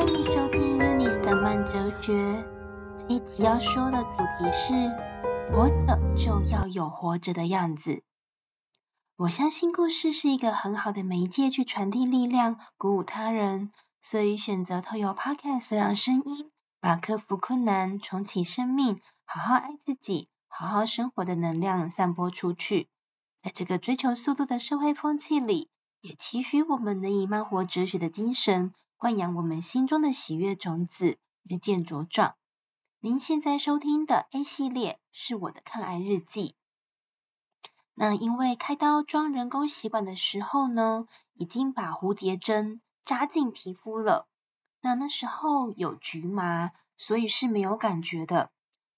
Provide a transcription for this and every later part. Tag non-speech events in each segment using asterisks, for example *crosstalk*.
欢迎收听 unice 的慢哲学。这一集要说的主题是：活着就要有活着的样子。我相信故事是一个很好的媒介，去传递力量，鼓舞他人，所以选择透过 Podcast 让声音把克服困难、重启生命、好好爱自己、好好生活的能量散播出去。在这个追求速度的社会风气里，也期许我们能以慢活哲学的精神。灌养我们心中的喜悦种子，日渐茁壮。您现在收听的 A 系列是我的抗癌日记。那因为开刀装人工血管的时候呢，已经把蝴蝶针扎进皮肤了。那那时候有局麻，所以是没有感觉的。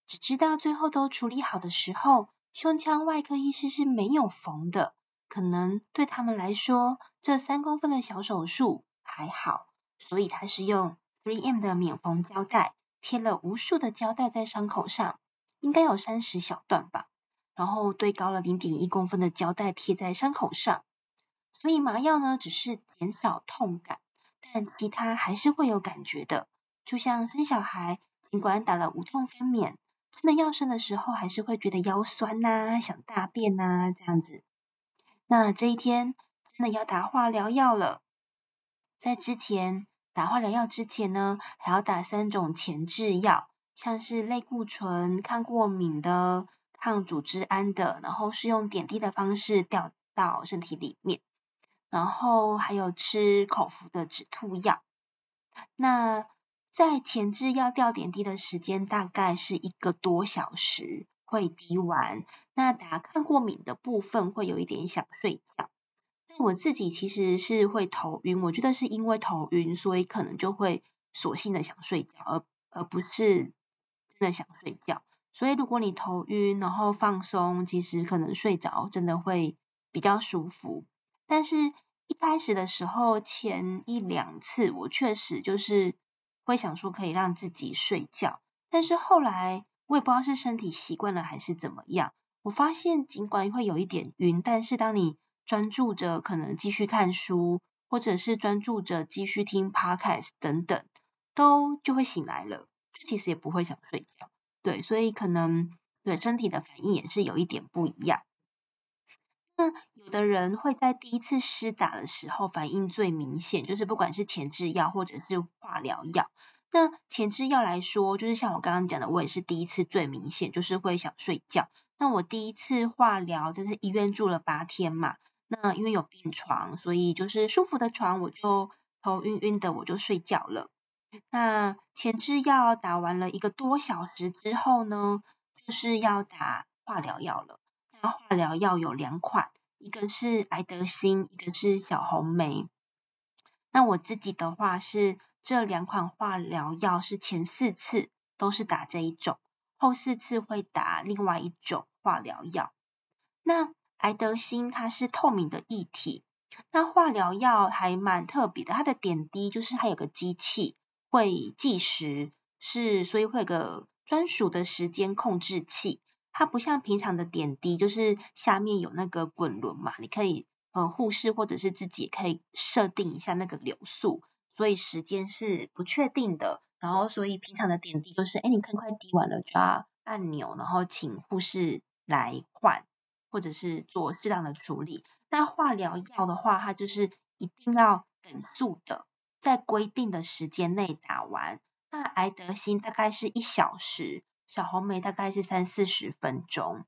只知道最后都处理好的时候，胸腔外科医师是没有缝的。可能对他们来说，这三公分的小手术还好。所以他是用 3M 的免缝胶带贴了无数的胶带在伤口上，应该有三十小段吧。然后堆高了零点一公分的胶带贴在伤口上，所以麻药呢只是减少痛感，但其他还是会有感觉的。就像生小孩，尽管打了无痛分娩，真的要生的时候还是会觉得腰酸呐、想大便呐、这样子。那这一天真的要打化疗药了，在之前。打化疗药之前呢，还要打三种前置药，像是类固醇、抗过敏的、抗组织胺的，然后是用点滴的方式掉到身体里面，然后还有吃口服的止吐药。那在前置药掉点滴的时间大概是一个多小时会滴完，那打抗过敏的部分会有一点想睡觉。我自己其实是会头晕，我觉得是因为头晕，所以可能就会索性的想睡觉，而而不是真的想睡觉。所以如果你头晕，然后放松，其实可能睡着真的会比较舒服。但是一开始的时候，前一两次我确实就是会想说可以让自己睡觉，但是后来我也不知道是身体习惯了还是怎么样，我发现尽管会有一点晕，但是当你专注着可能继续看书，或者是专注着继续听 podcast 等等，都就会醒来了，就其实也不会想睡觉。对，所以可能对身体的反应也是有一点不一样。那有的人会在第一次施打的时候反应最明显，就是不管是前置药或者是化疗药。那前置药来说，就是像我刚刚讲的，我也是第一次最明显，就是会想睡觉。那我第一次化疗，就是医院住了八天嘛。那因为有病床，所以就是舒服的床，我就头晕晕的，我就睡觉了。那前置药打完了一个多小时之后呢，就是要打化疗药了。那化疗药有两款，一个是艾德星，一个是小红莓。那我自己的话是这两款化疗药是前四次都是打这一种，后四次会打另外一种化疗药。那艾德星它是透明的液体，那化疗药还蛮特别的，它的点滴就是它有个机器会计时，是所以会有个专属的时间控制器，它不像平常的点滴，就是下面有那个滚轮嘛，你可以呃护士或者是自己可以设定一下那个流速，所以时间是不确定的，然后所以平常的点滴就是，哎，你看快滴完了就要按钮，然后请护士来换。或者是做适当的处理。那化疗药的话，它就是一定要等住的，在规定的时间内打完。那癌德星大概是一小时，小红莓大概是三四十分钟。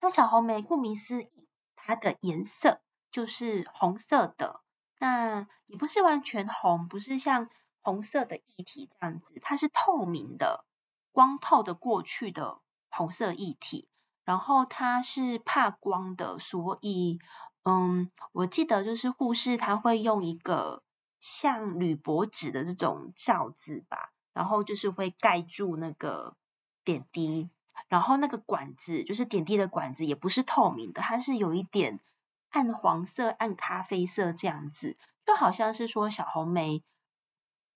那小红莓顾名思义，它的颜色就是红色的。那也不是完全红，不是像红色的液体这样子，它是透明的，光透的过去的红色液体。然后它是怕光的，所以，嗯，我记得就是护士他会用一个像铝箔纸的这种罩子吧，然后就是会盖住那个点滴，然后那个管子就是点滴的管子也不是透明的，它是有一点暗黄色、暗咖啡色这样子，就好像是说小红莓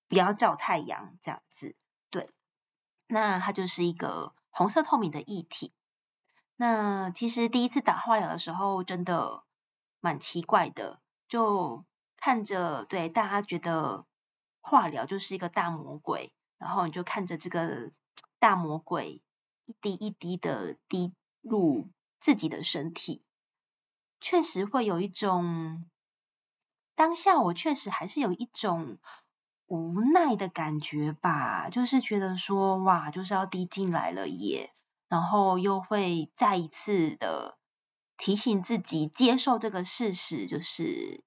不要照太阳这样子，对，那它就是一个红色透明的液体。那其实第一次打化疗的时候，真的蛮奇怪的，就看着对大家觉得化疗就是一个大魔鬼，然后你就看着这个大魔鬼一滴一滴的滴入自己的身体，确实会有一种，当下我确实还是有一种无奈的感觉吧，就是觉得说哇，就是要滴进来了耶，然后又会再一次的提醒自己接受这个事实，就是。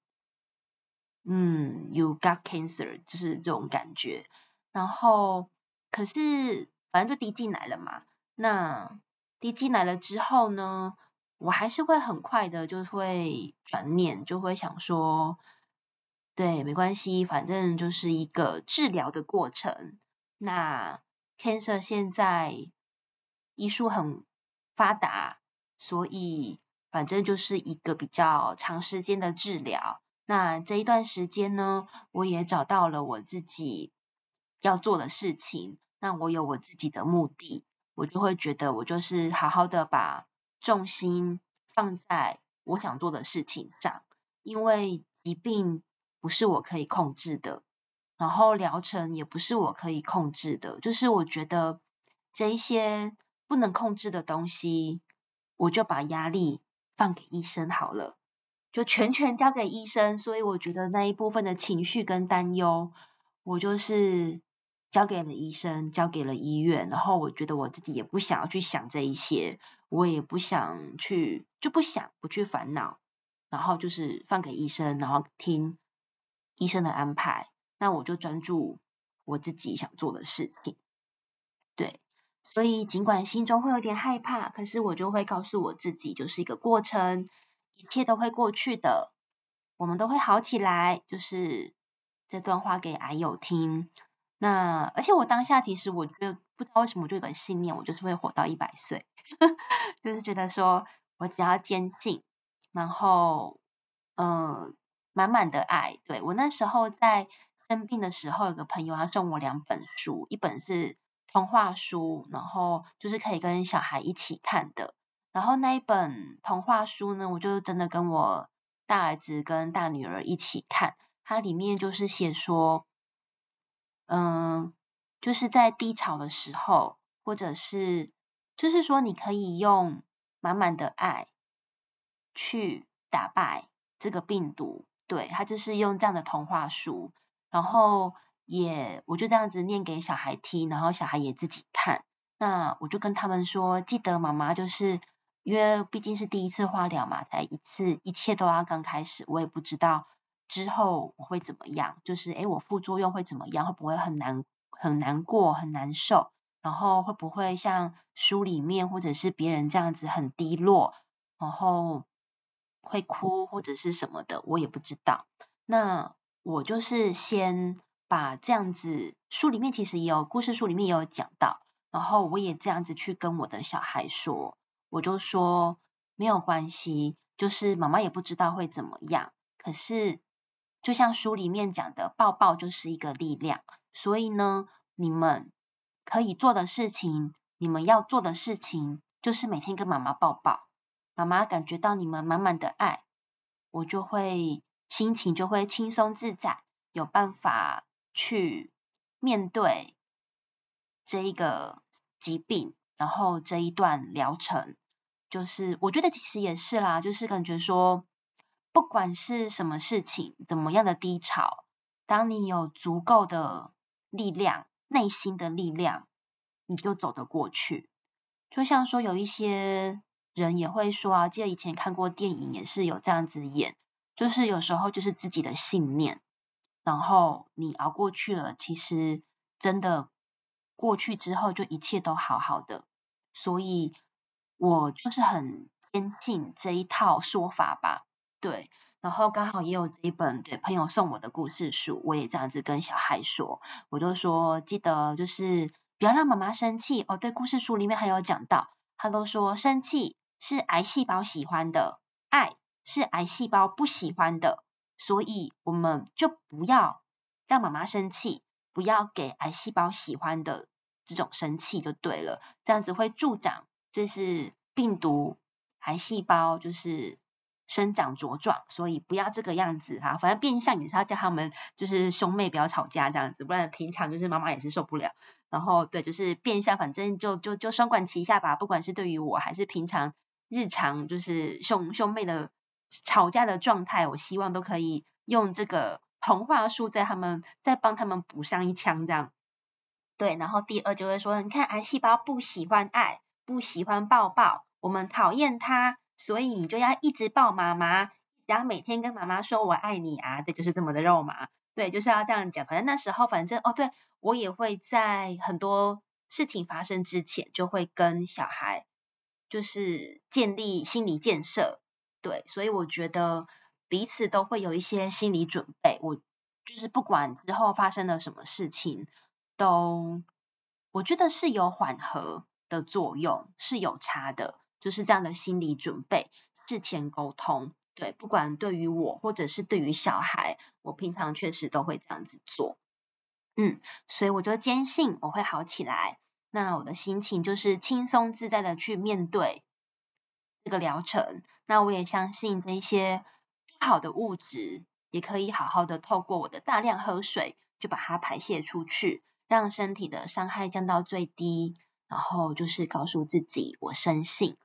嗯，You got cancer，就是这种感觉。然后，可是反正就滴进来了嘛。那滴进来了之后呢，我还是会很快的就会转念，就会想说，对，没关系，反正就是一个治疗的过程。那 cancer 现在医术很发达，所以反正就是一个比较长时间的治疗。那这一段时间呢，我也找到了我自己要做的事情。那我有我自己的目的，我就会觉得我就是好好的把重心放在我想做的事情上。因为疾病不是我可以控制的，然后疗程也不是我可以控制的。就是我觉得这一些不能控制的东西，我就把压力放给医生好了。就全权交给医生，所以我觉得那一部分的情绪跟担忧，我就是交给了医生，交给了医院。然后我觉得我自己也不想要去想这一些，我也不想去，就不想不去烦恼。然后就是放给医生，然后听医生的安排。那我就专注我自己想做的事情。对，所以尽管心中会有点害怕，可是我就会告诉我自己，就是一个过程。一切都会过去的，我们都会好起来。就是这段话给癌友听。那而且我当下其实我觉得不知道为什么，我就有个信念，我就是会活到一百岁。*laughs* 就是觉得说我只要坚信，然后嗯，满满的爱。对，我那时候在生病的时候，有个朋友他送我两本书，一本是童话书，然后就是可以跟小孩一起看的。然后那一本童话书呢，我就真的跟我大儿子跟大女儿一起看。它里面就是写说，嗯，就是在低潮的时候，或者是就是说，你可以用满满的爱去打败这个病毒。对，他就是用这样的童话书，然后也我就这样子念给小孩听，然后小孩也自己看。那我就跟他们说，记得妈妈就是。因为毕竟是第一次化疗嘛，才一次，一切都要刚开始，我也不知道之后我会怎么样，就是诶，我副作用会怎么样，会不会很难很难过很难受，然后会不会像书里面或者是别人这样子很低落，然后会哭或者是什么的，我也不知道。那我就是先把这样子，书里面其实也有故事书里面也有讲到，然后我也这样子去跟我的小孩说。我就说没有关系，就是妈妈也不知道会怎么样。可是就像书里面讲的，抱抱就是一个力量。所以呢，你们可以做的事情，你们要做的事情，就是每天跟妈妈抱抱。妈妈感觉到你们满满的爱，我就会心情就会轻松自在，有办法去面对这一个疾病，然后这一段疗程。就是我觉得其实也是啦，就是感觉说，不管是什么事情，怎么样的低潮，当你有足够的力量，内心的力量，你就走得过去。就像说有一些人也会说啊，记得以前看过电影也是有这样子演，就是有时候就是自己的信念，然后你熬过去了，其实真的过去之后就一切都好好的，所以。我就是很坚信这一套说法吧，对，然后刚好也有一本对朋友送我的故事书，我也这样子跟小孩说，我就说记得就是不要让妈妈生气哦。对，故事书里面还有讲到，他都说生气是癌细胞喜欢的，爱是癌细胞不喜欢的，所以我们就不要让妈妈生气，不要给癌细胞喜欢的这种生气就对了，这样子会助长。就是病毒、癌细胞，就是生长茁壮，所以不要这个样子哈。反正变相也是要叫他们就是兄妹不要吵架这样子，不然平常就是妈妈也是受不了。然后对，就是变相，反正就就就双管齐下吧。不管是对于我还是平常日常，就是兄兄妹的吵架的状态，我希望都可以用这个童话书在他们再帮他们补上一枪这样。对，然后第二就会说，你看癌细胞不喜欢爱，不喜欢抱抱，我们讨厌他。所以你就要一直抱妈妈，然后每天跟妈妈说我爱你啊，这就是这么的肉麻，对，就是要这样讲。反正那时候，反正哦，对，我也会在很多事情发生之前，就会跟小孩就是建立心理建设，对，所以我觉得彼此都会有一些心理准备。我就是不管之后发生了什么事情，都我觉得是有缓和的作用，是有差的。就是这样的心理准备，事前沟通，对，不管对于我或者是对于小孩，我平常确实都会这样子做，嗯，所以我就坚信我会好起来。那我的心情就是轻松自在的去面对这个疗程。那我也相信这些不好的物质也可以好好的透过我的大量喝水，就把它排泄出去，让身体的伤害降到最低。然后就是告诉自己，我深信。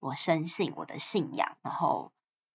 我深信我的信仰，然后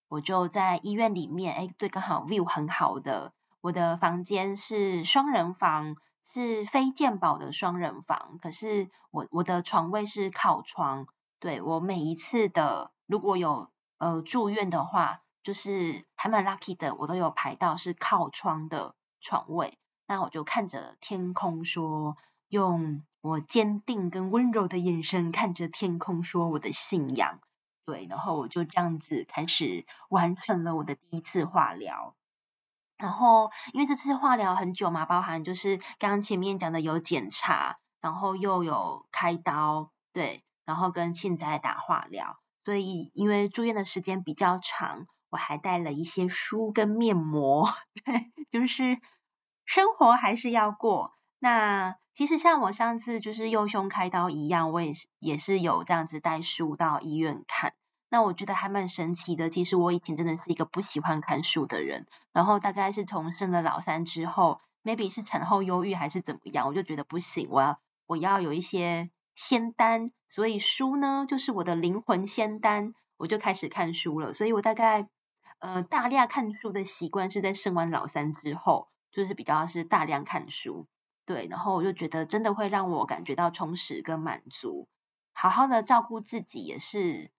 我就在医院里面，哎，对，刚好 view 很好的，我的房间是双人房，是非健保的双人房，可是我我的床位是靠窗，对，我每一次的如果有呃住院的话，就是还蛮 lucky 的，我都有排到是靠窗的床位，那我就看着天空说，用。我坚定跟温柔的眼神看着天空，说我的信仰，对，然后我就这样子开始完成了我的第一次化疗。然后因为这次化疗很久嘛，包含就是刚刚前面讲的有检查，然后又有开刀，对，然后跟现在打化疗，所以因为住院的时间比较长，我还带了一些书跟面膜，*laughs* 对，就是生活还是要过。那其实像我上次就是右胸开刀一样，我也是也是有这样子带书到医院看。那我觉得还蛮神奇的。其实我以前真的是一个不喜欢看书的人，然后大概是从生了老三之后，maybe 是产后忧郁还是怎么样，我就觉得不行，我要我要有一些仙丹，所以书呢就是我的灵魂仙丹，我就开始看书了。所以我大概呃大量看书的习惯是在生完老三之后，就是比较是大量看书。对，然后我就觉得真的会让我感觉到充实跟满足，好好的照顾自己也是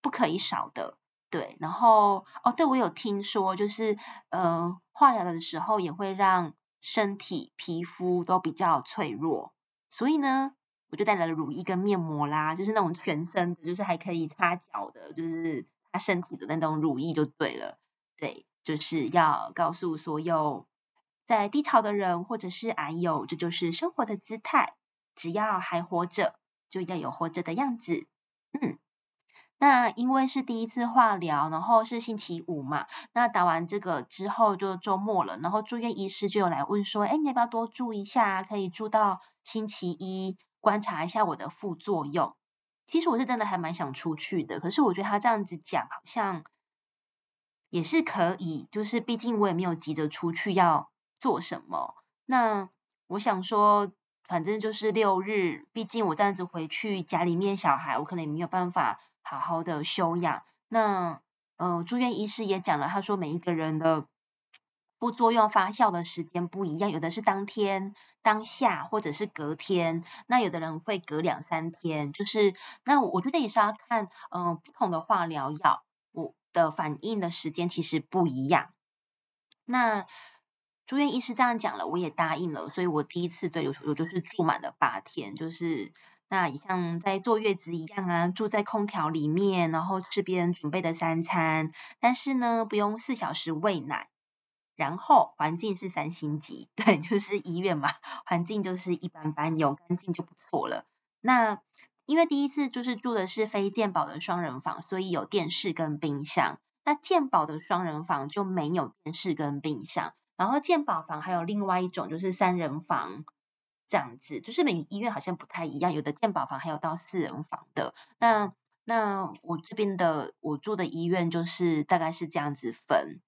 不可以少的。对，然后哦，对，我有听说，就是呃，化疗的时候也会让身体皮肤都比较脆弱，所以呢，我就带来了乳液跟面膜啦，就是那种全身的，就是还可以擦脚的，就是擦身体的那种乳液就对了。对，就是要告诉所有。在低潮的人，或者是癌友，这就是生活的姿态。只要还活着，就要有活着的样子。嗯，那因为是第一次化疗，然后是星期五嘛，那打完这个之后就周末了，然后住院医师就有来问说，哎，你要不要多住一下？可以住到星期一，观察一下我的副作用。其实我是真的还蛮想出去的，可是我觉得他这样子讲，好像也是可以，就是毕竟我也没有急着出去要。做什么？那我想说，反正就是六日，毕竟我这样子回去家里面小孩，我可能也没有办法好好的休养。那呃，住院医师也讲了，他说每一个人的副作用发酵的时间不一样，有的是当天、当下，或者是隔天，那有的人会隔两三天。就是那我觉得也是要看，嗯、不同的化疗药，我的反应的时间其实不一样。那住院医师这样讲了，我也答应了，所以我第一次对，我就是住满了八天，就是那也像在坐月子一样啊，住在空调里面，然后吃别人准备的三餐，但是呢，不用四小时喂奶，然后环境是三星级，*laughs* 对，就是医院嘛，环境就是一般般，有干净就不错了。那因为第一次就是住的是非健保的双人房，所以有电视跟冰箱，那健保的双人房就没有电视跟冰箱。然后健保房还有另外一种，就是三人房这样子，就是每个医院好像不太一样，有的健保房还有到四人房的。那那我这边的我住的医院就是大概是这样子分。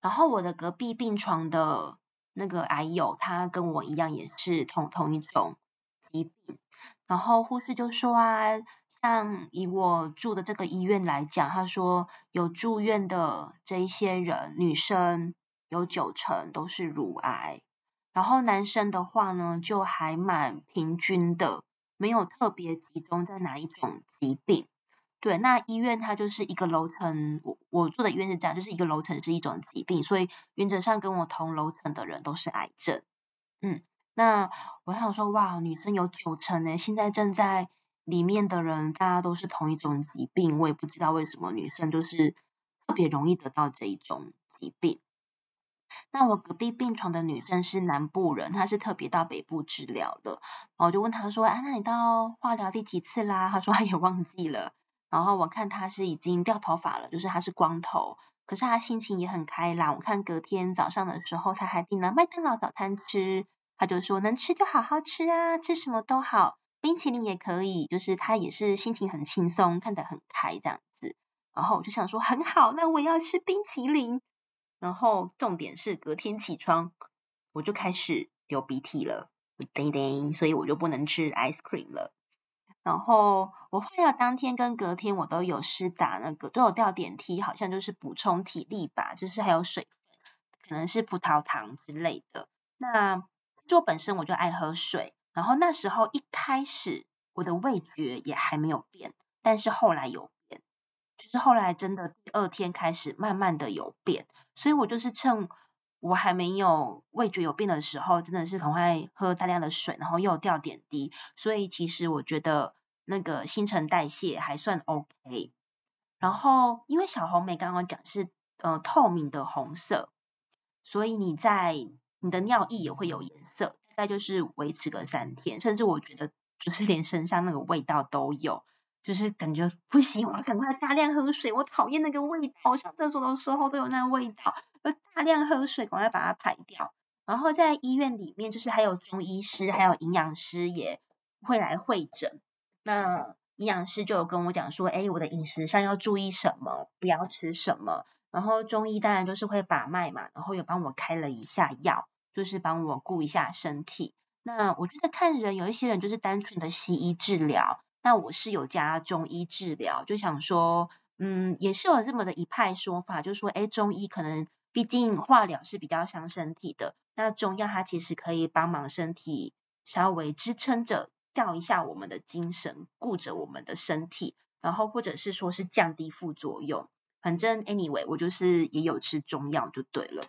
然后我的隔壁病床的那个癌友，他跟我一样也是同同一种疾病。然后护士就说啊，像以我住的这个医院来讲，他说有住院的这一些人，女生有九成都是乳癌，然后男生的话呢，就还蛮平均的。没有特别集中在哪一种疾病，对，那医院它就是一个楼层，我我住的医院是这样，就是一个楼层是一种疾病，所以原则上跟我同楼层的人都是癌症，嗯，那我想说，哇，女生有九成呢，现在正在里面的人，大家都是同一种疾病，我也不知道为什么女生就是特别容易得到这一种疾病。那我隔壁病床的女生是南部人，她是特别到北部治疗的。然后我就问她说：“啊，那你到化疗第几次啦？”她说她也忘记了。然后我看他是已经掉头发了，就是他是光头，可是他心情也很开朗。我看隔天早上的时候，他还订了麦当劳早餐吃。他就说：“能吃就好好吃啊，吃什么都好，冰淇淋也可以。”就是他也是心情很轻松，看得很开这样子。然后我就想说很好，那我要吃冰淇淋。然后重点是隔天起床，我就开始流鼻涕了，叮叮，所以我就不能吃 ice cream 了。然后我化疗当天跟隔天我都有施打那个，都有吊点滴，好像就是补充体力吧，就是还有水分，可能是葡萄糖之类的。那就本身我就爱喝水，然后那时候一开始我的味觉也还没有变，但是后来有变，就是后来真的第二天开始慢慢的有变。所以我就是趁我还没有味觉有病的时候，真的是很会喝大量的水，然后又掉点滴，所以其实我觉得那个新陈代谢还算 OK。然后因为小红梅刚刚讲是呃透明的红色，所以你在你的尿液也会有颜色，大概就是维持个三天，甚至我觉得就是连身上那个味道都有。就是感觉不行，我要赶快大量喝水。我讨厌那个味道，我上厕所的时候都有那个味道，大量喝水，赶快把它排掉。然后在医院里面，就是还有中医师，还有营养师也会来会诊。那营养师就有跟我讲说，哎，我的饮食上要注意什么，不要吃什么。然后中医当然就是会把脉嘛，然后有帮我开了一下药，就是帮我顾一下身体。那我觉得看人，有一些人就是单纯的西医治疗。那我是有加中医治疗，就想说，嗯，也是有这么的一派说法，就是说，哎，中医可能毕竟化疗是比较伤身体的，那中药它其实可以帮忙身体稍微支撑着，吊一下我们的精神，顾着我们的身体，然后或者是说是降低副作用。反正 anyway，我就是也有吃中药就对了。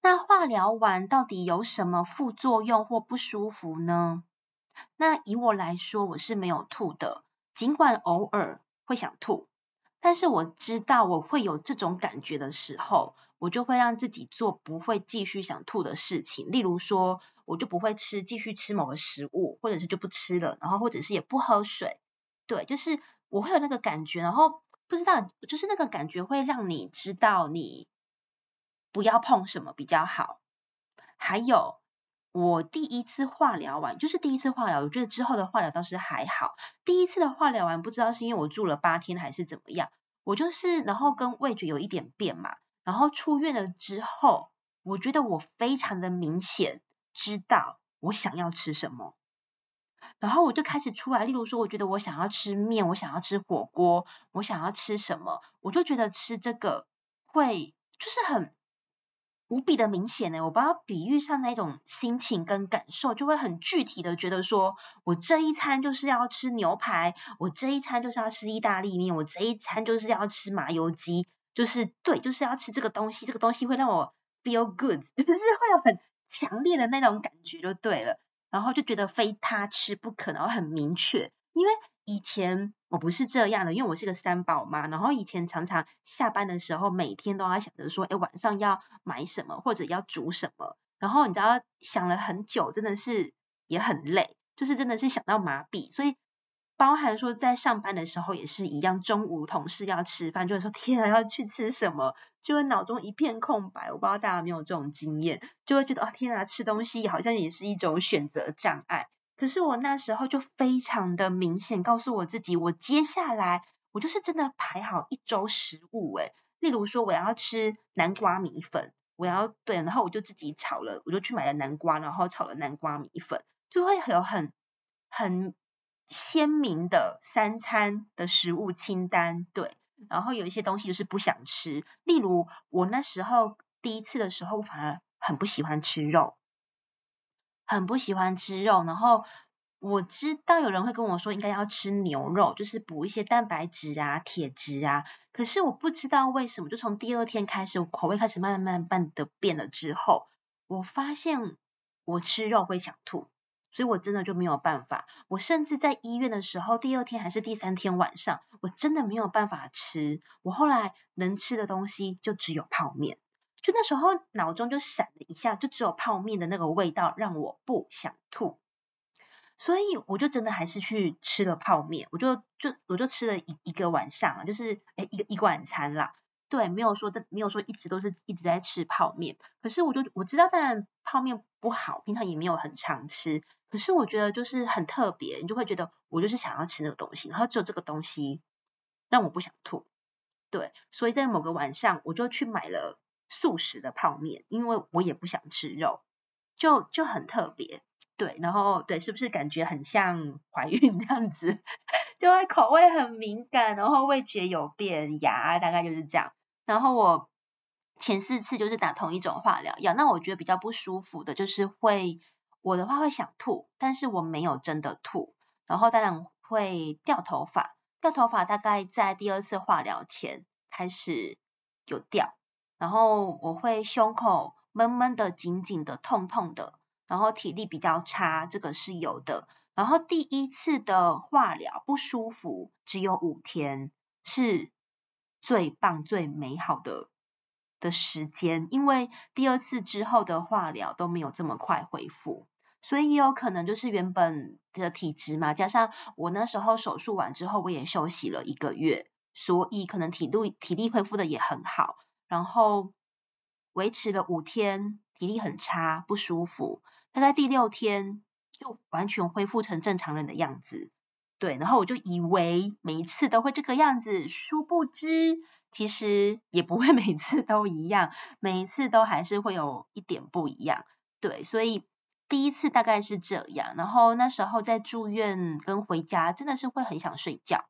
那化疗完到底有什么副作用或不舒服呢？那以我来说，我是没有吐的，尽管偶尔会想吐，但是我知道我会有这种感觉的时候，我就会让自己做不会继续想吐的事情，例如说，我就不会吃，继续吃某个食物，或者是就不吃了，然后或者是也不喝水，对，就是我会有那个感觉，然后不知道，就是那个感觉会让你知道你不要碰什么比较好，还有。我第一次化疗完，就是第一次化疗，我觉得之后的化疗倒是还好。第一次的化疗完，不知道是因为我住了八天还是怎么样，我就是然后跟味觉有一点变嘛，然后出院了之后，我觉得我非常的明显知道我想要吃什么，然后我就开始出来，例如说，我觉得我想要吃面，我想要吃火锅，我想要吃什么，我就觉得吃这个会就是很。无比的明显呢，我不知道比喻上那种心情跟感受，就会很具体的觉得说，我这一餐就是要吃牛排，我这一餐就是要吃意大利面，我这一餐就是要吃麻油鸡，就是对，就是要吃这个东西，这个东西会让我 feel good，*laughs* 就是会有很强烈的那种感觉就对了，然后就觉得非他吃不可，然后很明确，因为。以前我不是这样的，因为我是个三宝妈，然后以前常常下班的时候，每天都要想着说，哎，晚上要买什么或者要煮什么，然后你知道想了很久，真的是也很累，就是真的是想到麻痹，所以包含说在上班的时候也是一样，中午同事要吃饭，就会说天啊，要去吃什么，就会脑中一片空白，我不知道大家有没有这种经验，就会觉得哦天啊，吃东西好像也是一种选择障碍。可是我那时候就非常的明显告诉我自己，我接下来我就是真的排好一周食物诶，例如说我要吃南瓜米粉，我要对，然后我就自己炒了，我就去买了南瓜，然后炒了南瓜米粉，就会有很很鲜明的三餐的食物清单，对，然后有一些东西就是不想吃，例如我那时候第一次的时候，我反而很不喜欢吃肉。很不喜欢吃肉，然后我知道有人会跟我说应该要吃牛肉，就是补一些蛋白质啊、铁质啊。可是我不知道为什么，就从第二天开始，我口味开始慢慢慢慢的变了之后，我发现我吃肉会想吐，所以我真的就没有办法。我甚至在医院的时候，第二天还是第三天晚上，我真的没有办法吃。我后来能吃的东西就只有泡面。就那时候脑中就闪了一下，就只有泡面的那个味道让我不想吐，所以我就真的还是去吃了泡面，我就就我就吃了一一个晚上，就是诶一个一个晚餐啦，对，没有说的没有说一直都是一直在吃泡面，可是我就我知道当然泡面不好，平常也没有很常吃，可是我觉得就是很特别，你就会觉得我就是想要吃那个东西，然后只有这个东西让我不想吐，对，所以在某个晚上我就去买了。素食的泡面，因为我也不想吃肉，就就很特别，对，然后对，是不是感觉很像怀孕 *laughs* 这样子？就会口味很敏感，然后味觉有变，牙大概就是这样。然后我前四次就是打同一种化疗药，那我觉得比较不舒服的就是会，我的话会想吐，但是我没有真的吐，然后当然会掉头发，掉头发大概在第二次化疗前开始有掉。然后我会胸口闷闷的、紧紧的、痛痛的，然后体力比较差，这个是有的。然后第一次的化疗不舒服，只有五天，是最棒、最美好的的时间，因为第二次之后的化疗都没有这么快恢复，所以也有可能就是原本的体质嘛，加上我那时候手术完之后，我也休息了一个月，所以可能体力体力恢复的也很好。然后维持了五天，体力很差，不舒服。大概第六天就完全恢复成正常人的样子。对，然后我就以为每一次都会这个样子，殊不知其实也不会 *laughs* 每次都一样，每一次都还是会有一点不一样。对，所以第一次大概是这样。然后那时候在住院跟回家，真的是会很想睡觉。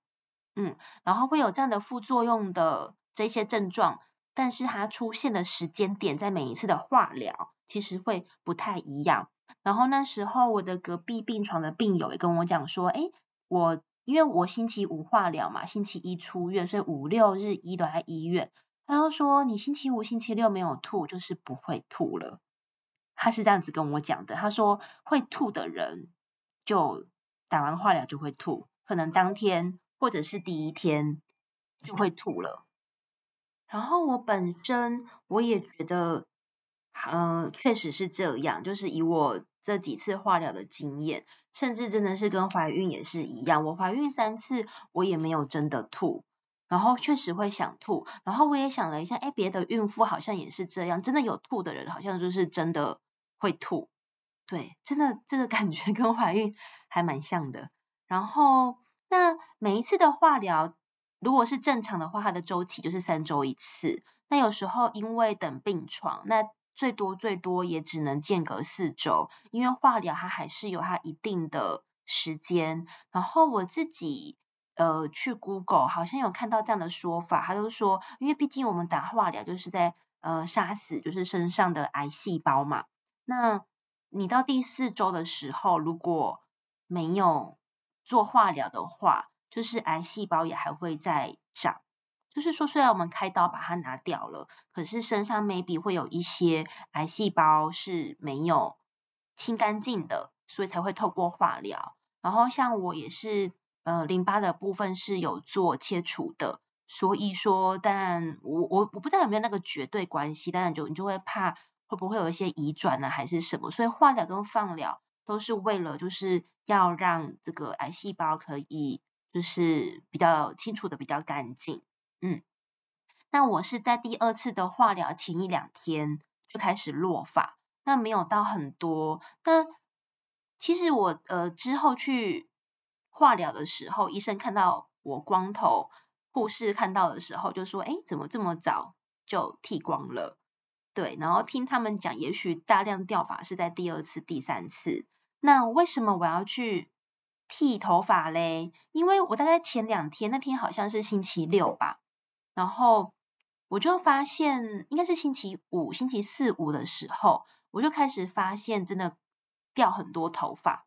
嗯，然后会有这样的副作用的这些症状。但是它出现的时间点，在每一次的化疗其实会不太一样。然后那时候我的隔壁病床的病友也跟我讲说，诶，我因为我星期五化疗嘛，星期一出院，所以五六日一都在医院。他就说，你星期五、星期六没有吐，就是不会吐了。他是这样子跟我讲的。他说会吐的人就打完化疗就会吐，可能当天或者是第一天就会吐了。然后我本身我也觉得，呃，确实是这样。就是以我这几次化疗的经验，甚至真的是跟怀孕也是一样。我怀孕三次，我也没有真的吐，然后确实会想吐。然后我也想了一下，哎，别的孕妇好像也是这样，真的有吐的人，好像就是真的会吐。对，真的这个感觉跟怀孕还蛮像的。然后那每一次的化疗。如果是正常的话，它的周期就是三周一次。那有时候因为等病床，那最多最多也只能间隔四周，因为化疗它还是有它一定的时间。然后我自己呃去 Google 好像有看到这样的说法，他就说，因为毕竟我们打化疗就是在呃杀死就是身上的癌细胞嘛。那你到第四周的时候，如果没有做化疗的话，就是癌细胞也还会再长，就是说虽然我们开刀把它拿掉了，可是身上 maybe 会有一些癌细胞是没有清干净的，所以才会透过化疗。然后像我也是，呃，淋巴的部分是有做切除的，所以说，当然我我我不知道有没有那个绝对关系，当然就你就会怕会不会有一些移转呢，还是什么？所以化疗跟放疗都是为了就是要让这个癌细胞可以。就是比较清楚的比较干净，嗯，那我是在第二次的化疗前一两天就开始落发，那没有到很多，那其实我呃之后去化疗的时候，医生看到我光头，护士看到的时候就说：“诶，怎么这么早就剃光了？”对，然后听他们讲，也许大量掉发是在第二次、第三次。那为什么我要去剃头发嘞？因为我大概前两天，那天好像是星期六吧，然后我就发现，应该是星期五、星期四五的时候，我就开始发现真的掉很多头发，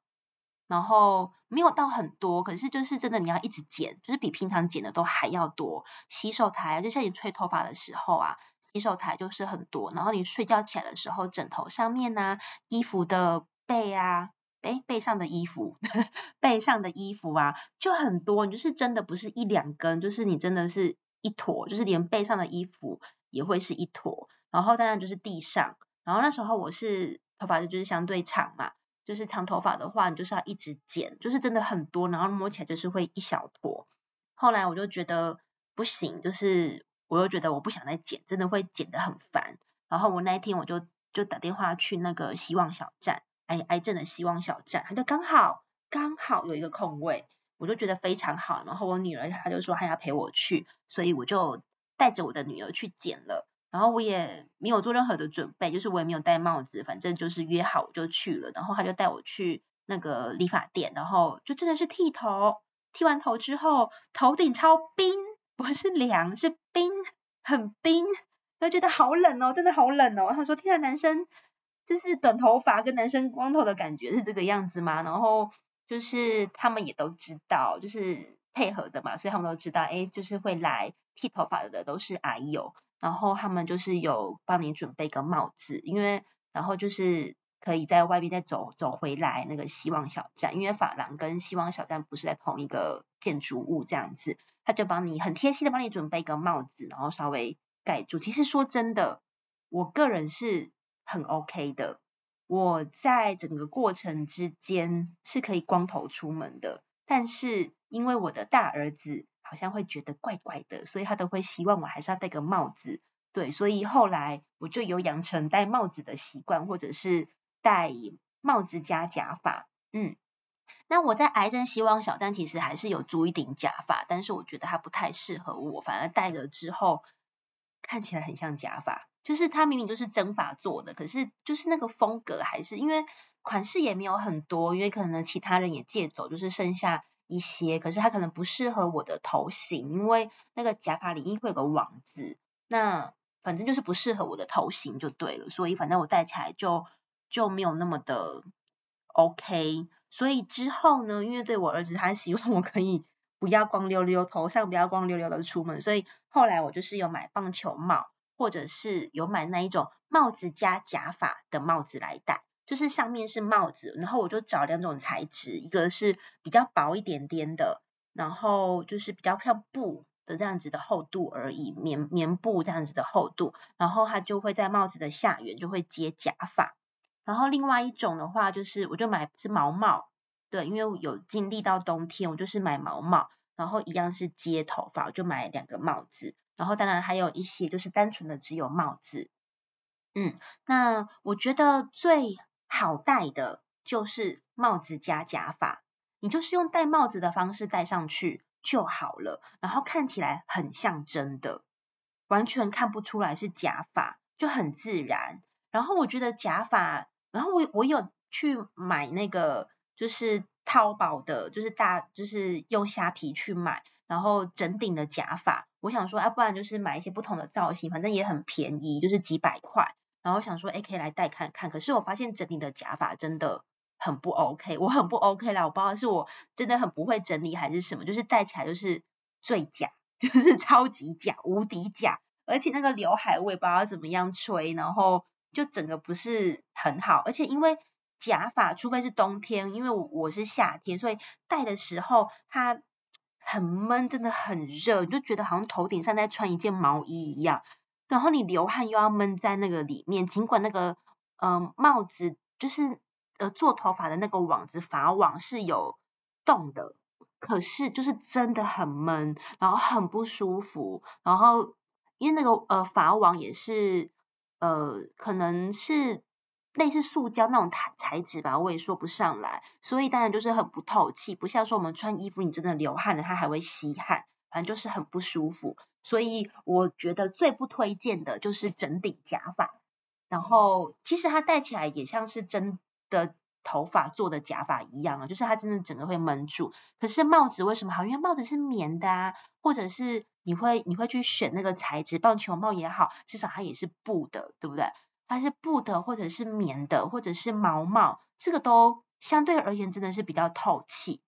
然后没有到很多，可是就是真的你要一直剪，就是比平常剪的都还要多。洗手台啊就像你吹头发的时候啊。洗手台就是很多，然后你睡觉起来的时候，枕头上面呢、衣服的背啊，诶，背上的衣服，*laughs* 背上的衣服啊，就很多。你就是真的不是一两根，就是你真的是一坨，就是连背上的衣服也会是一坨。然后当然就是地上，然后那时候我是头发就是相对长嘛，就是长头发的话，你就是要一直剪，就是真的很多，然后摸起来就是会一小坨。后来我就觉得不行，就是。我又觉得我不想再剪，真的会剪得很烦。然后我那一天我就就打电话去那个希望小站，癌癌症的希望小站，他就刚好刚好有一个空位，我就觉得非常好。然后我女儿她就说她要陪我去，所以我就带着我的女儿去剪了。然后我也没有做任何的准备，就是我也没有戴帽子，反正就是约好我就去了。然后他就带我去那个理发店，然后就真的是剃头，剃完头之后头顶超冰。不是凉，是冰，很冰，他觉得好冷哦，真的好冷哦。他说：“天啊，男生就是短头发跟男生光头的感觉是这个样子吗？”然后就是他们也都知道，就是配合的嘛，所以他们都知道，哎，就是会来剃头发的都是癌友，然后他们就是有帮你准备个帽子，因为然后就是。可以在外面再走走回来那个希望小站，因为发廊跟希望小站不是在同一个建筑物这样子，他就帮你很贴心的帮你准备一个帽子，然后稍微盖住。其实说真的，我个人是很 OK 的，我在整个过程之间是可以光头出门的，但是因为我的大儿子好像会觉得怪怪的，所以他都会希望我还是要戴个帽子。对，所以后来我就有养成戴帽子的习惯，或者是。戴帽子加假发，嗯，那我在癌症希望小站其实还是有租一顶假发，但是我觉得它不太适合我，反而戴了之后看起来很像假发，就是它明明就是真发做的，可是就是那个风格还是因为款式也没有很多，因为可能其他人也借走，就是剩下一些，可是它可能不适合我的头型，因为那个假发里面会有个网子，那反正就是不适合我的头型就对了，所以反正我戴起来就。就没有那么的 OK，所以之后呢，因为对我儿子他希望我可以不要光溜溜，头上不要光溜溜的出门，所以后来我就是有买棒球帽，或者是有买那一种帽子加假发的帽子来戴，就是上面是帽子，然后我就找两种材质，一个是比较薄一点点的，然后就是比较像布的这样子的厚度而已，棉棉布这样子的厚度，然后它就会在帽子的下缘就会接假发。然后另外一种的话，就是我就买是毛帽，对，因为有经历到冬天，我就是买毛帽，然后一样是接头发，我就买两个帽子，然后当然还有一些就是单纯的只有帽子，嗯，那我觉得最好戴的就是帽子加假发，你就是用戴帽子的方式戴上去就好了，然后看起来很像真的，完全看不出来是假发，就很自然，然后我觉得假发。然后我我有去买那个就是淘宝的，就是大就是用虾皮去买，然后整顶的假发，我想说，啊，不然就是买一些不同的造型，反正也很便宜，就是几百块。然后想说，哎，可以来戴看看。可是我发现整顶的假发真的很不 OK，我很不 OK 啦，我不知道是我真的很不会整理还是什么，就是戴起来就是最假，*laughs* 就是超级假，无敌假，而且那个刘海我也不知道怎么样吹，然后。就整个不是很好，而且因为假发，除非是冬天，因为我我是夏天，所以戴的时候它很闷，真的很热，你就觉得好像头顶上在穿一件毛衣一样，然后你流汗又要闷在那个里面，尽管那个呃帽子就是呃做头发的那个网子法网是有动的，可是就是真的很闷，然后很不舒服，然后因为那个呃法网也是。呃，可能是类似塑胶那种材材质吧，我也说不上来，所以当然就是很不透气，不像说我们穿衣服，你真的流汗了，它还会吸汗，反正就是很不舒服。所以我觉得最不推荐的就是整顶假发，然后其实它戴起来也像是真的头发做的假发一样啊，就是它真的整个会闷住。可是帽子为什么好？因为帽子是棉的啊，或者是你会你会去选那个材质，棒球帽也好，至少它也是布的，对不对？它是布的，或者是棉的，或者是毛毛，这个都相对而言真的是比较透气，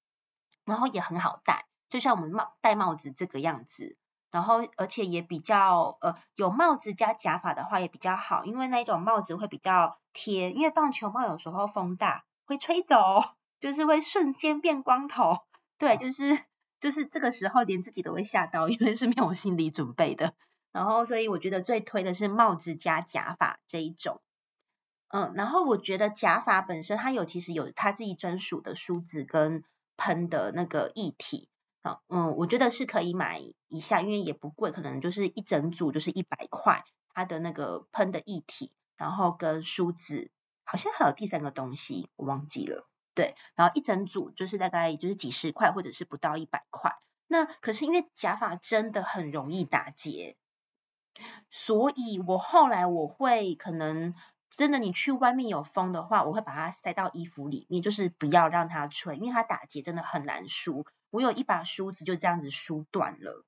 然后也很好戴，就像我们帽戴帽子这个样子，然后而且也比较呃有帽子加假发的话也比较好，因为那种帽子会比较贴，因为棒球帽有时候风大会吹走，就是会瞬间变光头，对，就是就是这个时候连自己都会吓到，因为是没有心理准备的。然后，所以我觉得最推的是帽子加假发这一种，嗯，然后我觉得假发本身它有其实有它自己专属的梳子跟喷的那个液体，好，嗯，我觉得是可以买一下，因为也不贵，可能就是一整组就是一百块，它的那个喷的液体，然后跟梳子，好像还有第三个东西我忘记了，对，然后一整组就是大概就是几十块或者是不到一百块，那可是因为假发真的很容易打结。所以我后来我会可能真的你去外面有风的话，我会把它塞到衣服里面，就是不要让它吹，因为它打结真的很难梳。我有一把梳子就这样子梳断了。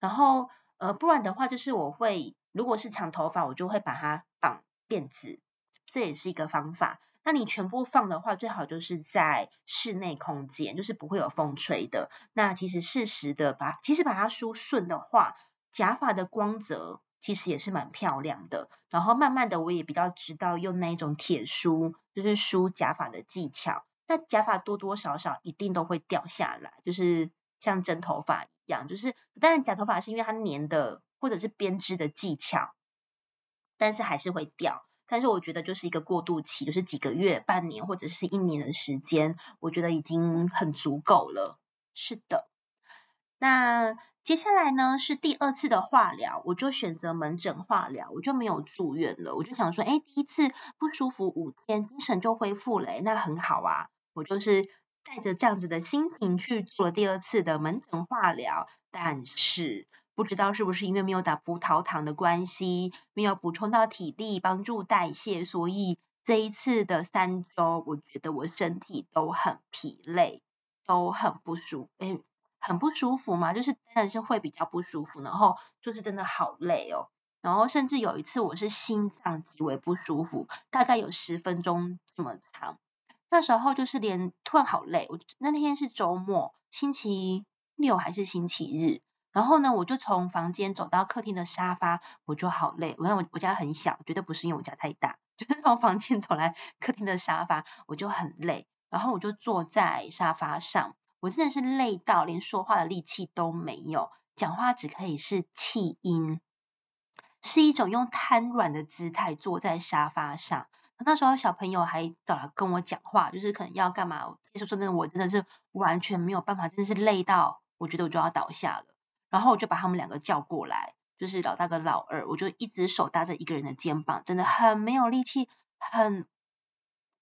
然后呃，不然的话就是我会，如果是长头发，我就会把它绑辫子，这也是一个方法。那你全部放的话，最好就是在室内空间，就是不会有风吹的。那其实适时的把，其实把它梳顺的话。假发的光泽其实也是蛮漂亮的，然后慢慢的我也比较知道用那种铁梳，就是梳假发的技巧。那假发多多少少一定都会掉下来，就是像真头发一样，就是当然假头发是因为它粘的或者是编织的技巧，但是还是会掉。但是我觉得就是一个过渡期，就是几个月、半年或者是一年的时间，我觉得已经很足够了。是的。那接下来呢，是第二次的化疗，我就选择门诊化疗，我就没有住院了。我就想说，哎，第一次不舒服五天，精神就恢复了，那很好啊。我就是带着这样子的心情去做了第二次的门诊化疗，但是不知道是不是因为没有打葡萄糖的关系，没有补充到体力，帮助代谢，所以这一次的三周，我觉得我身体都很疲累，都很不舒服。很不舒服嘛，就是真的是会比较不舒服，然后就是真的好累哦，然后甚至有一次我是心脏极为不舒服，大概有十分钟这么长，那时候就是连突然好累，我那天是周末，星期六还是星期日，然后呢我就从房间走到客厅的沙发，我就好累，我看我我家很小，绝对不是因为我家太大，*laughs* 就是从房间走来客厅的沙发，我就很累，然后我就坐在沙发上。我真的是累到连说话的力气都没有，讲话只可以是气音，是一种用瘫软的姿态坐在沙发上。那时候小朋友还找来跟我讲话，就是可能要干嘛。其实说真的，我真的是完全没有办法，真的是累到我觉得我就要倒下了。然后我就把他们两个叫过来，就是老大跟老二，我就一只手搭着一个人的肩膀，真的很没有力气，很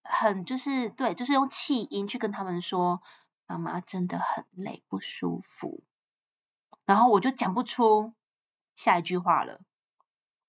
很就是对，就是用气音去跟他们说。妈妈真的很累，不舒服，然后我就讲不出下一句话了，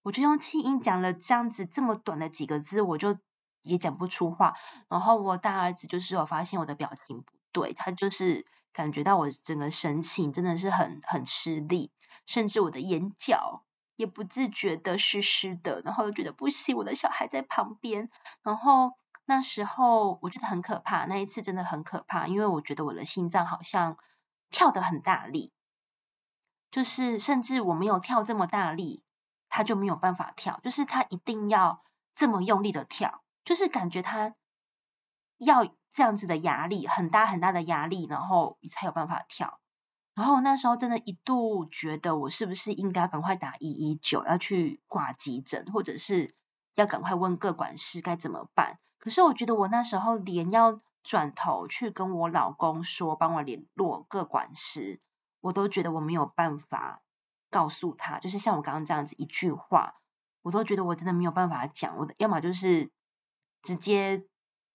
我就用气音讲了这样子这么短的几个字，我就也讲不出话。然后我大儿子就是有发现我的表情不对，他就是感觉到我整个神情真的是很很吃力，甚至我的眼角也不自觉的湿湿的，然后又觉得不行，我的小孩在旁边，然后。那时候我觉得很可怕，那一次真的很可怕，因为我觉得我的心脏好像跳得很大力，就是甚至我没有跳这么大力，他就没有办法跳，就是他一定要这么用力的跳，就是感觉他要这样子的压力，很大很大的压力，然后才有办法跳。然后那时候真的一度觉得我是不是应该赶快打一一九，要去挂急诊，或者是要赶快问个管师该怎么办。可是我觉得我那时候连要转头去跟我老公说，帮我联络各管师，我都觉得我没有办法告诉他，就是像我刚刚这样子一句话，我都觉得我真的没有办法讲。我的要么就是直接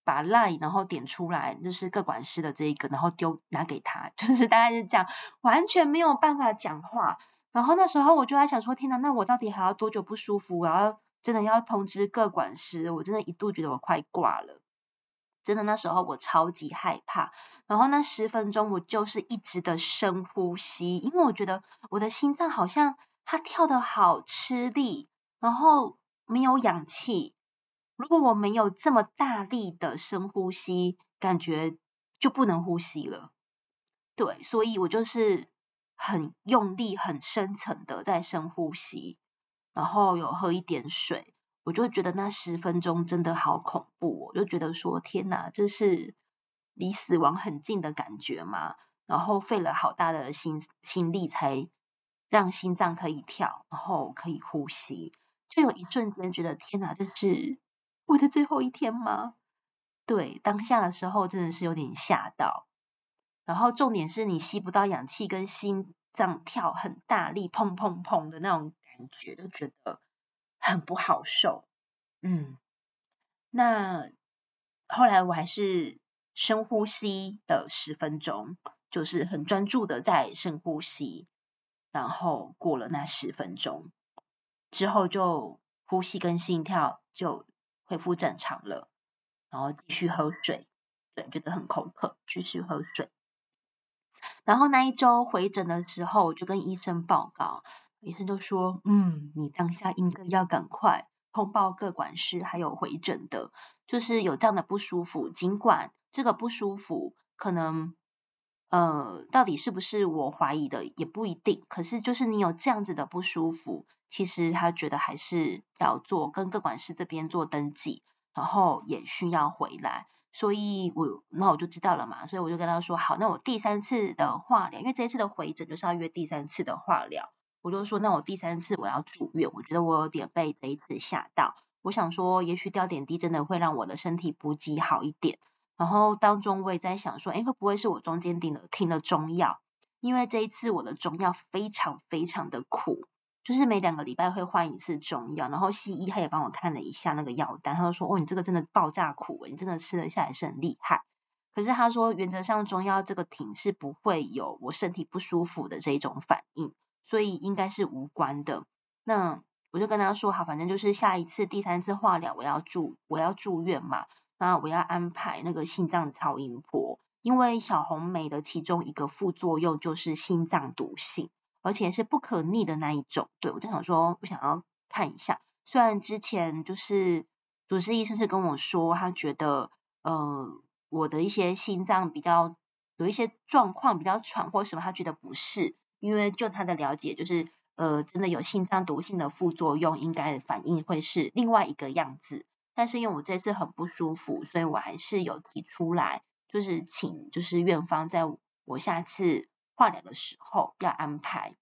把 line 然后点出来，就是各管师的这一个，然后丢拿给他，*laughs* 就是大概是这样，完全没有办法讲话。然后那时候我就在想说，天哪，那我到底还要多久不舒服？我要真的要通知各管师，我真的一度觉得我快挂了。真的那时候我超级害怕，然后那十分钟我就是一直的深呼吸，因为我觉得我的心脏好像它跳得好吃力，然后没有氧气。如果我没有这么大力的深呼吸，感觉就不能呼吸了。对，所以我就是很用力、很深层的在深呼吸，然后有喝一点水。我就觉得那十分钟真的好恐怖，我就觉得说天哪，这是离死亡很近的感觉嘛。然后费了好大的心心力才让心脏可以跳，然后可以呼吸，就有一瞬间觉得天哪，这是我的最后一天吗？对，当下的时候真的是有点吓到。然后重点是你吸不到氧气，跟心脏跳很大力，砰砰砰的那种感觉，就觉得。很不好受，嗯，那后来我还是深呼吸的十分钟，就是很专注的在深呼吸，然后过了那十分钟之后，就呼吸跟心跳就恢复正常了，然后继续喝水，对，觉得很口渴，继续喝水。然后那一周回诊的时候，我就跟医生报告。医生就说：“嗯，你当下应该要赶快通报各管师，还有回诊的，就是有这样的不舒服。尽管这个不舒服可能，呃，到底是不是我怀疑的也不一定。可是就是你有这样子的不舒服，其实他觉得还是要做跟各管师这边做登记，然后也需要回来。所以我那我就知道了嘛。所以我就跟他说：好，那我第三次的化疗，因为这一次的回诊就是要约第三次的化疗。”我就说，那我第三次我要住院，我觉得我有点被这一次吓到。我想说，也许吊点滴真的会让我的身体补给好一点。然后当中我也在想说，哎，会不会是我中间停了停了中药？因为这一次我的中药非常非常的苦，就是每两个礼拜会换一次中药。然后西医他也帮我看了一下那个药单，他就说，哦，你这个真的爆炸苦，你真的吃得下来是很厉害。可是他说，原则上中药这个停是不会有我身体不舒服的这一种反应。所以应该是无关的。那我就跟他说好，反正就是下一次第三次化疗，我要住我要住院嘛。那我要安排那个心脏超音波，因为小红梅的其中一个副作用就是心脏毒性，而且是不可逆的那一种。对，我就想说，我想要看一下。虽然之前就是主治医生是跟我说，他觉得呃我的一些心脏比较有一些状况比较喘或什么，他觉得不是。因为就他的了解，就是呃，真的有心脏毒性的副作用，应该反应会是另外一个样子。但是因为我这次很不舒服，所以我还是有提出来，就是请就是院方在我下次化疗的时候要安排。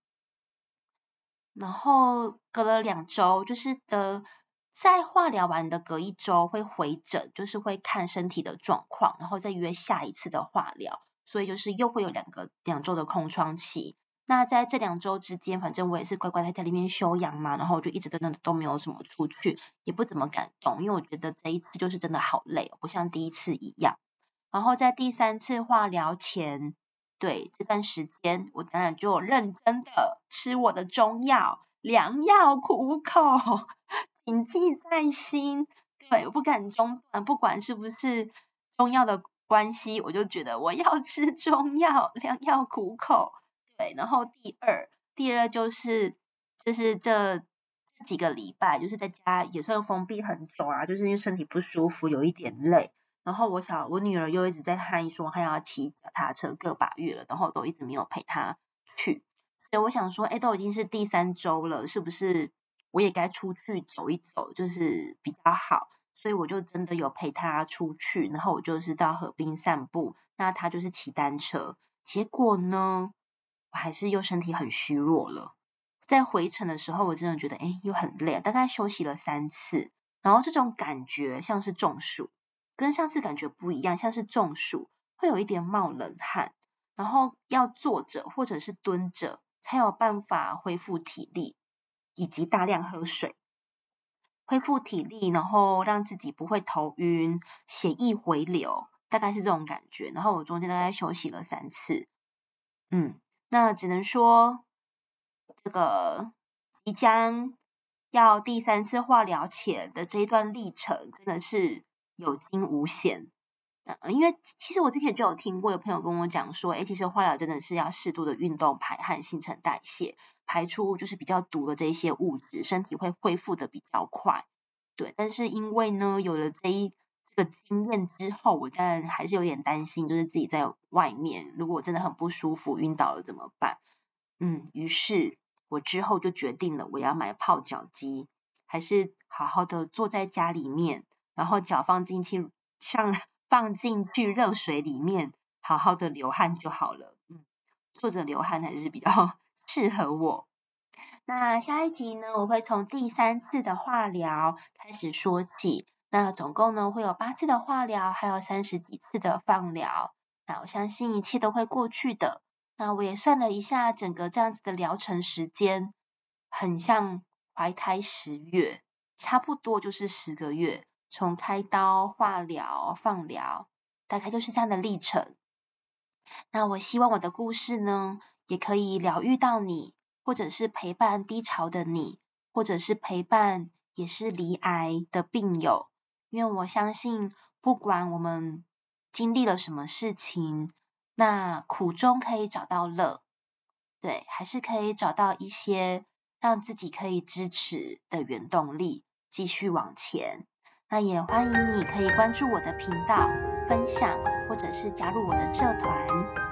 然后隔了两周，就是的，在化疗完的隔一周会回诊，就是会看身体的状况，然后再约下一次的化疗。所以就是又会有两个两周的空窗期。那在这两周之间，反正我也是乖乖在家里面休养嘛，然后我就一直都都都没有什么出去，也不怎么敢动，因为我觉得这一次就是真的好累，不像第一次一样。然后在第三次化疗前，对，这段时间，我当然就认真的吃我的中药，良药苦口，谨记在心。对，我不敢中断，不管是不是中药的关系，我就觉得我要吃中药，良药苦口。对，然后第二，第二就是就是这几个礼拜，就是在家也算封闭很久啊，就是因为身体不舒服，有一点累。然后我小我女儿又一直在喊说她要骑脚踏车个把月了，然后都一直没有陪她去。所以我想说，哎，都已经是第三周了，是不是我也该出去走一走，就是比较好？所以我就真的有陪她出去，然后我就是到河边散步，那她就是骑单车。结果呢？我还是又身体很虚弱了，在回程的时候，我真的觉得，哎，又很累，大概休息了三次，然后这种感觉像是中暑，跟上次感觉不一样，像是中暑，会有一点冒冷汗，然后要坐着或者是蹲着才有办法恢复体力，以及大量喝水。恢复体力，然后让自己不会头晕、血液回流，大概是这种感觉。然后我中间大概休息了三次，嗯，那只能说这个即将要第三次化疗前的这一段历程，真的是有惊无险。嗯，因为其实我之前就有听过有朋友跟我讲说，诶，其实化疗真的是要适度的运动、排汗、新陈代谢，排出就是比较毒的这些物质，身体会恢复的比较快。对，但是因为呢，有了这一这个经验之后，我当然还是有点担心，就是自己在外面如果真的很不舒服、晕倒了怎么办？嗯，于是我之后就决定了，我要买泡脚机，还是好好的坐在家里面，然后脚放进去像。放进去热水里面，好好的流汗就好了。嗯，坐着流汗还是比较 *laughs* 适合我。那下一集呢，我会从第三次的化疗开始说起。那总共呢会有八次的化疗，还有三十几次的放疗。那我相信一切都会过去的。那我也算了一下，整个这样子的疗程时间，很像怀胎十月，差不多就是十个月。从开刀、化疗、放疗，大概就是这样的历程。那我希望我的故事呢，也可以疗愈到你，或者是陪伴低潮的你，或者是陪伴也是罹癌的病友。因为我相信，不管我们经历了什么事情，那苦中可以找到乐，对，还是可以找到一些让自己可以支持的原动力，继续往前。那也欢迎你可以关注我的频道，分享或者是加入我的社团。